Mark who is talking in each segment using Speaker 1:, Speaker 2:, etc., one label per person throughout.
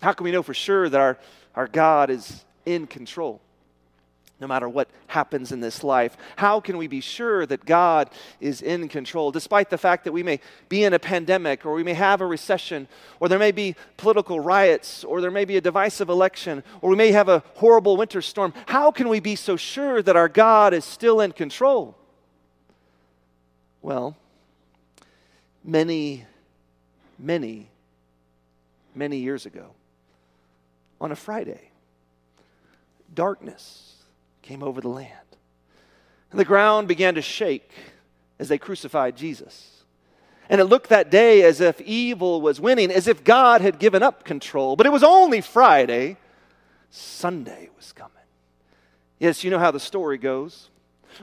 Speaker 1: How can we know for sure that our, our God is in control? no matter what happens in this life? How can we be sure that God is in control, despite the fact that we may be in a pandemic, or we may have a recession, or there may be political riots, or there may be a divisive election, or we may have a horrible winter storm? How can we be so sure that our God is still in control? Well, many, many, many years ago, on a Friday, darkness came over the land. And the ground began to shake as they crucified Jesus. And it looked that day as if evil was winning, as if God had given up control. But it was only Friday. Sunday was coming. Yes, you know how the story goes.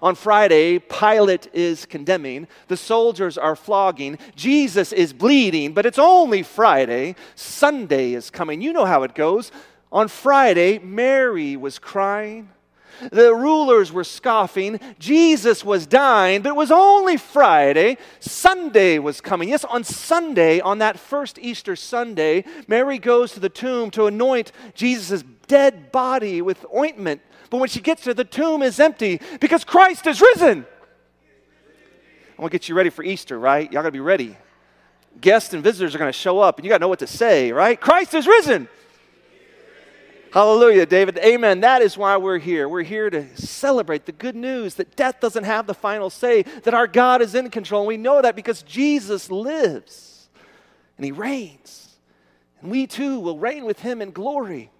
Speaker 1: On Friday, Pilate is condemning, the soldiers are flogging, Jesus is bleeding, but it's only Friday. Sunday is coming. You know how it goes. On Friday, Mary was crying, the rulers were scoffing. Jesus was dying, but it was only Friday. Sunday was coming. Yes, on Sunday, on that first Easter Sunday, Mary goes to the tomb to anoint Jesus' dead body with ointment. But when she gets there, the tomb is empty because Christ is risen. I want to get you ready for Easter, right? Y'all got to be ready. Guests and visitors are going to show up, and you got to know what to say, right? Christ is risen. Hallelujah, David. Amen. That is why we're here. We're here to celebrate the good news that death doesn't have the final say, that our God is in control. And we know that because Jesus lives and he reigns. And we too will reign with him in glory.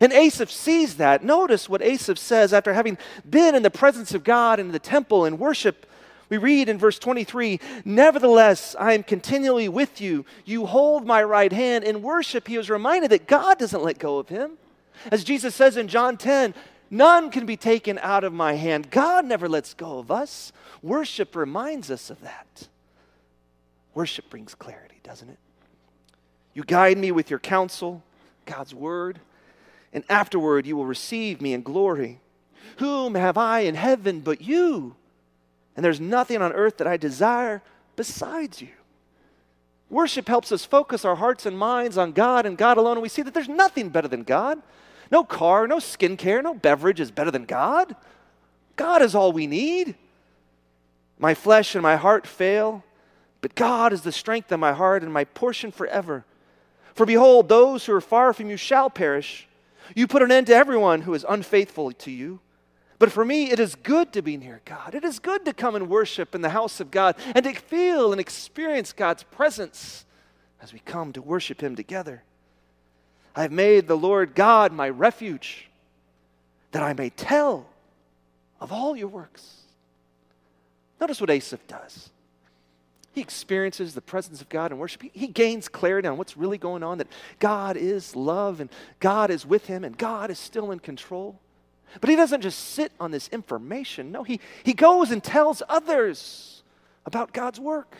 Speaker 1: And Asaph sees that. Notice what Asaph says after having been in the presence of God in the temple and worship. We read in verse 23 Nevertheless, I am continually with you. You hold my right hand. In worship, he was reminded that God doesn't let go of him. As Jesus says in John 10, none can be taken out of my hand. God never lets go of us. Worship reminds us of that. Worship brings clarity, doesn't it? You guide me with your counsel, God's word, and afterward you will receive me in glory. Whom have I in heaven but you? And there's nothing on earth that I desire besides you. Worship helps us focus our hearts and minds on God and God alone, and we see that there's nothing better than God. No car, no skincare, no beverage is better than God. God is all we need. My flesh and my heart fail, but God is the strength of my heart and my portion forever. For behold, those who are far from you shall perish. You put an end to everyone who is unfaithful to you. But for me, it is good to be near God. It is good to come and worship in the house of God and to feel and experience God's presence as we come to worship Him together. I have made the Lord God my refuge, that I may tell of all your works. Notice what Asaph does. He experiences the presence of God in worship. He, he gains clarity on what's really going on, that God is love and God is with him and God is still in control. But he doesn't just sit on this information. No, he, he goes and tells others about God's work.